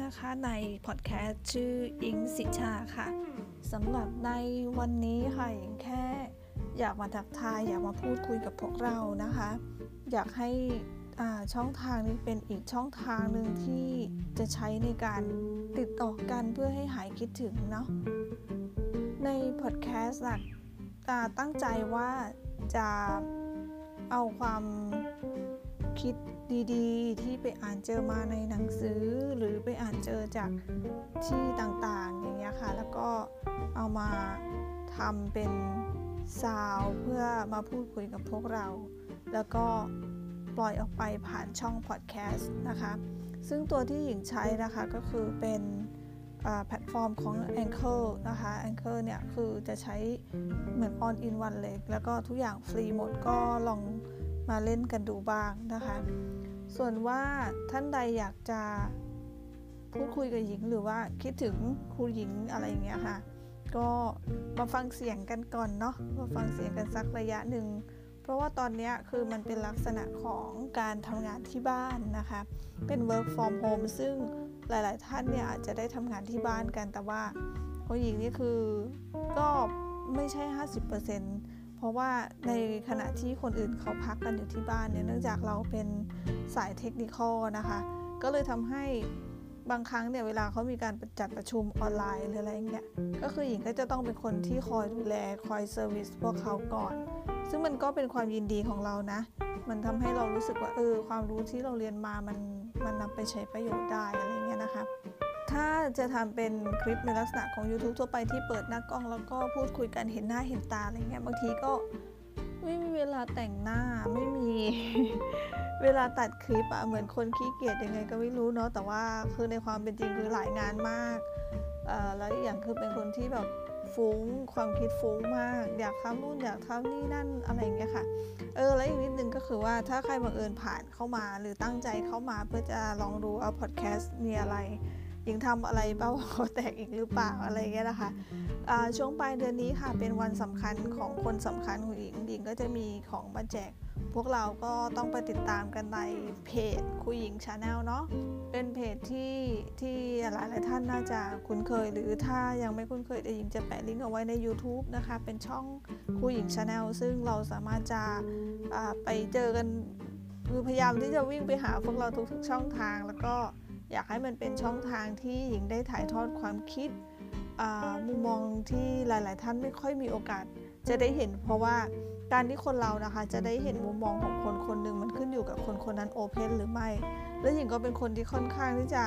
นะคะในพอดแคสต์ชื่ออิงสิชาค่ะสำหรับในวันนี้ค่ะอิงแค่อยากมาทักทายอยากมาพูดคุยกับพวกเรานะคะ อยากให้ช่องทางนี้เป็นอีกช่องทางหนึ่งที่จะใช้ในการติดต่อกันเพื่อให้หายคิดถึงเนาะในพอดแคสต์ตั้งใจว่าจะเอาความคิด ดีๆ ที่ไปอ่านเจอมาในหนังสือ หรือไปอ่านเจอจากที่ต่างๆ อย่างเงี้ยค่ะ แล้วก็เอามาทำเป็นซาวเพื่อมาพูดคุยกับพวกเรา แล้วก็ปล่อยออกไปผ่านช่องพอดแคสต์นะคะ ซึ่งตัวที่หญิงใช้นะคะก็คือเป็นแพลตฟอร์มของ Anchor นะคะ Anchor เนี่ยคือจะใช้เหมือน all in one เลย แล้วก็ทุกอย่างฟรีหมดก็ลองมาเล่นกันดูบ้างนะคะ ส่วนว่าท่านใดอยากจะพูดคุยกับหญิงหรือว่าคิดถึงครูหญิงอะไรอย่างเงี้ยค่ะ ก็มาฟังเสียงกันก่อนเนาะมาฟังเสียงกันสักระยะหนึ่ง เพราะว่าตอนนี้คือมันเป็นลักษณะของการทำงานที่บ้านนะคะ เป็น work from home ซึ่งหลาย ๆ ท่านเนี่ยอาจจะได้ทำงานที่บ้านกันแต่ว่าคนหญิงนี่คือก็ไม่ใช่ 50%เราะว่าในขณะที่คนอื่นเขาพักกันอยู่ที่บ้านเนี่ยเนื่องจากเราเป็นสายเทคนิคนะคะ ก็เลยทำให้บางครั้งเนี่ยเวลาเขามีการจัดประชุมออนไลน์หรืออะไรเงี้ยก็คือหญิงก็จะต้องเป็นคนที่คอยดูแลคอยเซอร์วิสพวกเขาก่อน ซึ่งมันก็เป็นความยินดีของเรานะ มันทำให้เรารู้สึกว่าเออความรู้ที่เราเรียนมามันมันนำไปใช้ประโยชน์ได้อะไรเงี้ยนะคะ ถ้าจะทำเป็นคลิปในลักษณะของ YouTube ทั่วไปที่เปิดหน้ากล้องแล้วก็พูดคุยกันเห็นหน้าเห็นตาอะไรเงี้ยบางทีก็ไม่มีเวลาแต่งหน้าไม่มี เวลาตัดคลิปอะเหมือนคนขี้เกียจยังไงก็ไม่รู้เนาะแต่ว่าคือในความเป็นจริงคือหลายงานมากแล้วอีกอย่างคือเป็นคนที่แบบฟุ้งความคิดฟุ้งมาก อยากทำนู่นอยากทำนี่นั่นอะไรอย่างเงี้ยค่ะเออแล้วอีกนิดนึงก็คือว่าถ้าใครบังเอิญผ่านเข้ามาหรือตั้งใจเข้ามาเพื่อจะลองดูว่าพอดแคสต์มีอะไร ยิงทำอะไรเป้าคอแตกอีกหรือเปล่าอะไรเงี้ยนะคะช่วงปลายเดือนนี้ค่ะเป็นวันสำคัญของคนสำคัญของหญิงหญิงก็จะมีของมาแจก พวกเราก็ต้องไปติดตามกันในเพจคุยหญิง Channel เนาะเป็นเพจที่ที่หลายหลายท่านน่าจะคุ้นเคย หรือถ้ายังไม่คุ้นเคยเดี๋ยวหญิงจะแปะลิงก์เอาไว้ใน YouTube นะคะเป็นช่องคุยหญิง Channel ซึ่งเราสามารถจะไปเจอกันคือพยายามที่จะวิ่งไปหาพวกเราทุกๆช่องทางแล้วก็ อยากให้มันเป็นช่องทางที่หญิงได้ถ่ายทอดความคิดมุมมองที่หลาย ๆ ท่านไม่ค่อยมีโอกาสจะได้เห็น เพราะว่าการที่คนเรานะคะจะได้เห็นมุมมองของคนคนหนึ่งมันขึ้นอยู่กับคนคนนั้นโอเพนหรือไม่ และหญิงก็เป็นคนที่ค่อนข้างที่จะ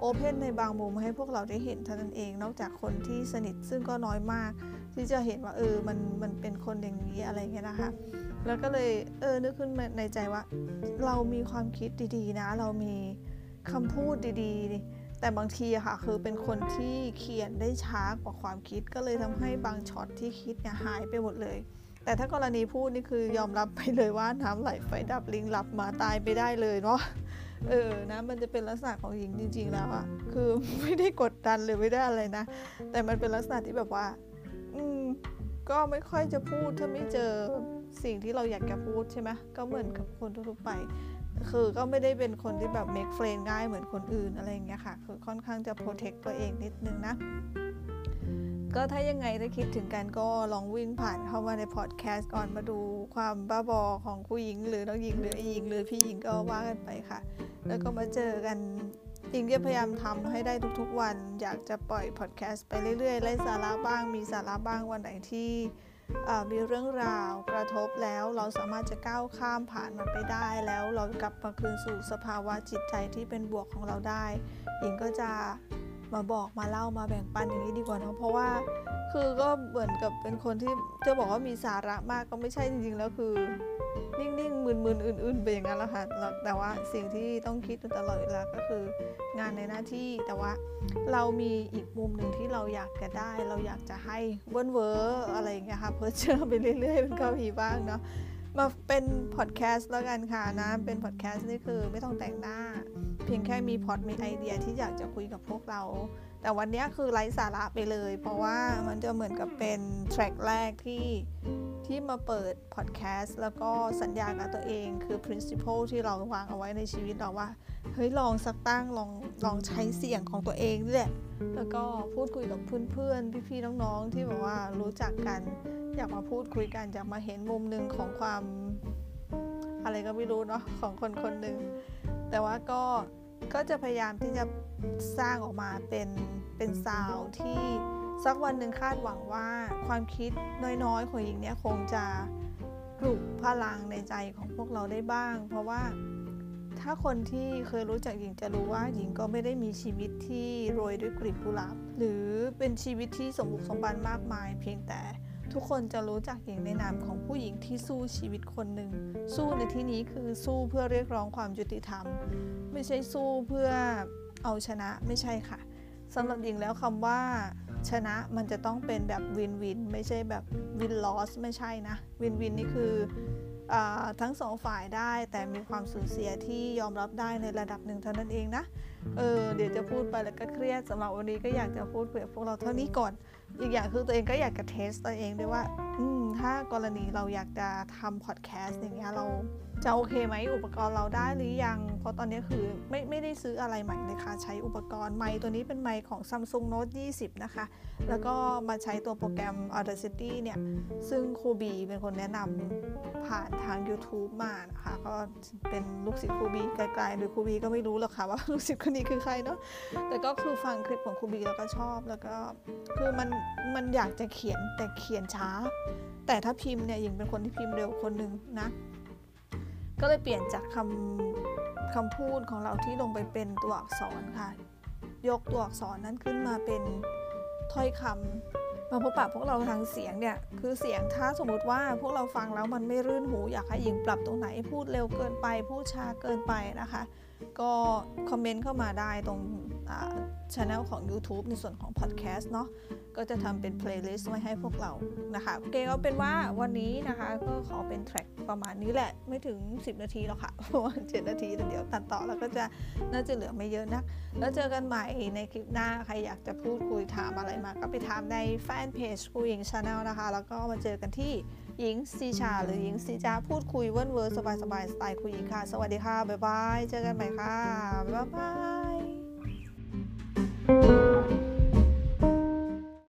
โอเพนในบางมุมให้พวกเราได้เห็นเท่านั้นเอง นอกจากคนที่สนิทซึ่งก็น้อยมาก ที่จะเห็นว่าเออมันมันเป็นคนอย่างนี้อะไรเงี้ยนะคะแล้วก็เลยเออนึกขึ้นในใจว่า เรามีความคิดดี ๆ นะ เรามี คำพูดดีๆ แต่บางทีค่ะคือเป็นคนที่เขียนได้ช้ากว่าความคิดก็เลยทำให้บางช็อตที่คิดเนี่ยหายไปหมดเลย แต่ถ้ากรณีพูดนี่คือยอมรับไปเลยว่าน้ำไหลไฟดับลิงหลับมาตายไปได้เลยเนาะเออนะมันจะเป็นลักษณะของหญิงจริง ๆ แล้วอะคือไม่ได้กดดันหรือไม่ได้อะไรนะ แต่มันเป็นลักษณะที่แบบว่า อืมก็ไม่ค่อยจะพูดถ้าไม่เจอสิ่งที่เราอยากจะพูดใช่ไหมก็เหมือนกับคนทั่วไป คือก็ไม่ได้เป็นคนที่แบบ make friend ง่ายเหมือนคนอื่นอะไรอย่างเงี้ยค่ะ คือค่อนข้างจะ protect ตัวเองนิดนึงนะ ก็ถ้ายังไงถ้าคิดถึงกันก็ลองวิ่งผ่านเข้ามาในพอดแคสต์ก่อนมาดูความบ้าบอของผู้หญิง หรือน้องหญิงหรือไอหญิงหรือพี่หญิงก็ว่ากันไปค่ะ แล้วก็มาเจอกันหญิงจะพยายามทำให้ได้ทุกๆวัน อยากจะปล่อยพอดแคสต์ไปเรื่อยๆไล่สาระบ้างมีสาระบ้างวันไหนที่ มีเรื่องราวกระทบแล้วเราสามารถจะก้าวข้ามผ่านมันไปได้แล้วเรากลับมาคืนสู่สภาวะจิตใจที่เป็นบวกของเราได้หญิงก็จะมาบอกมาเล่ามาแบ่งปันอย่างนี้ดีกว่าเนาะเพราะว่า คือก็เหมือนกับเป็นคนที่จะบอกว่ามีสาระมากก็ไม่ใช่จริงๆแล้วคือ นิ่งๆมึนๆอื่น ๆไปอย่างนั้นแหละค่ะแต่ว่าสิ่งที่ต้องคิดตลอดเวลาก็คืองานในหน้าที่แต่ว่าเรามีอีกมุมหนึ่งที่เราอยากจะได้ เราอยากจะให้เวิร์นเวอร์อะไรอย่างเงี้ยค่ะเพื่อเชื่อไปเรื่อยๆเป็นก็มีบ้างเนาะมาเป็นพอดแคสต์แล้วกันค่ะนะเป็นพอดแคสต์นี่คือไม่ต้องแต่งหน้า เพียงแค่มีพอดมีไอเดียที่อยากจะคุยกับพวกเรา แต่วันนี้คือไร้สาระไปเลย เพราะว่ามันจะเหมือนกับเป็น track แรกที่ที่มาเปิดพอดแคสต์แล้วก็สัญญากับตัวเองคือ principle ที่เราวางเอาไว้ในชีวิตเราว่า เฮ้ยลองสักตั้งลองลองใช้เสียงของตัวเองด้วยแหละแล้วก็พูดคุยกับเพื่อนๆ พี่ๆ น้องๆ ที่แบบว่ารู้จักกัน อยากมาพูดคุยกันอยากมาเห็นมุมหนึ่งของความอะไรก็ไม่รู้เนาะของคนคนหนึ่งแต่ว่าก็ก็จะพยายามที่จะ สร้างออกมาเป็นเป็นซาวที่สักวันหนึ่งคาดหวังว่าความคิดน้อยๆ ของหญิงเนี่ยคงจะปลุกพลังในใจของพวกเราได้บ้าง เพราะว่าถ้าคนที่เคยรู้จักหญิงจะรู้ว่าหญิงก็ไม่ได้มีชีวิตที่โรยด้วยกลีบกุหลาบหรือเป็นชีวิตที่สมบุกสมบันมากมาย เพียงแต่ทุกคนจะรู้จักหญิงในนามของผู้หญิงที่สู้ชีวิตคนหนึ่งสู้ในที่นี้คือสู้เพื่อเรียกร้องความยุติธรรม ไม่ใช่สู้เพื่อ เอาชนะไม่ใช่ค่ะสำหรับหญิงแล้วคำว่าชนะมันจะต้องเป็นแบบ win-win ไม่ใช่แบบ win-loss ไม่ใช่นะ win-win นี่คืออทั้งสองฝ่ายได้แต่มีความสูญเสียที่ยอมรับได้ในระดับหนึ่งเท่านั้นเองนะเออเดี๋ยวจะพูดไปแล้วก็เครียดสำหรับวันนี้ก็อยากจะพูดเผื่อพวกเราเท่านี้ก่อน อีกอย่างคือตัวเองก็อยากจะ test ตัวเองด้วยว่า อืมถ้ากรณีเราอยากจะทำพอดแคสต์อย่างเงี้ยเราจะโอเคไหมอุปกรณ์เราได้หรือยัง เพราะตอนนี้คือไม่ไม่ได้ซื้ออะไรใหม่เลยค่ะ ใช้อุปกรณ์ไมค์ตัวนี้เป็นไมค์ของ Samsung Note 20 นะคะ แล้วก็มาใช้ตัวโปรแกรม Audacity เนี่ย ซึ่งครูบีเป็นคนแนะนำผ่านทาง YouTube มานะคะ ก็เป็นลูกศิษย์ครูบีไกลๆหรือครูบีก็ไม่รู้หรอกค่ะว่าลูกศิษย์คนนี้คือใครเนาะแต่ก็คือฟังคลิปของครูบีแล้วก็ชอบแล้วก็คือมันมันอยากจะเขียนแต่เขียนช้า แต่ถ้าพิมพ์เนี่ยยิงเป็นคนที่พิมพ์เร็วคนหนึ่งนะ ก็เลยเปลี่ยนจากคำคำพูดของเราที่ลงไปเป็นตัวอักษรค่ะ ยกตัวอักษรนั้นขึ้นมาเป็นถ้อยคำมาพบปะพวกเราทางเสียงเนี่ยคือเสียงถ้าสมมติว่าพวกเราฟังแล้วมันไม่รื่นหูอยากให้หญิงปรับตรงไหนพูดเร็วเกินไปพูดช้าเกินไปนะคะ ก็คอมเมนต์เข้ามาได้ตรงช่องของ YouTube ในส่วนของ Podcast เนาะก็จะทำเป็น playlist ไว้ให้พวกเรานะคะโอเคเอาเป็นว่าวันนี้นะคะก็ขอเป็น track ประมาณนี้แหละ ไม่ถึง 10 นาทีหรอกค่ะ เพราะว่า7นาทีแต่เดี๋ยวตัดต่อแล้วก็จะน่าจะเหลือไม่เยอะนัก แล้วเจอกันใหม่ในคลิปหน้า ใครอยากจะพูดคุยถามอะไรมา ก็ไปถามในแฟนเพจคุยหญิง Channel นะคะ แล้วก็มาเจอกันที่ หญิงซีชา หรือหญิงซีจาพูดคุยเวิร์นเวิร์สบายสบายสไตล์คุยหญิงค่ะ สวัสดีค่ะ บ๊ายบาย เจอกันใหม่ค่ะ บ๊ายบาย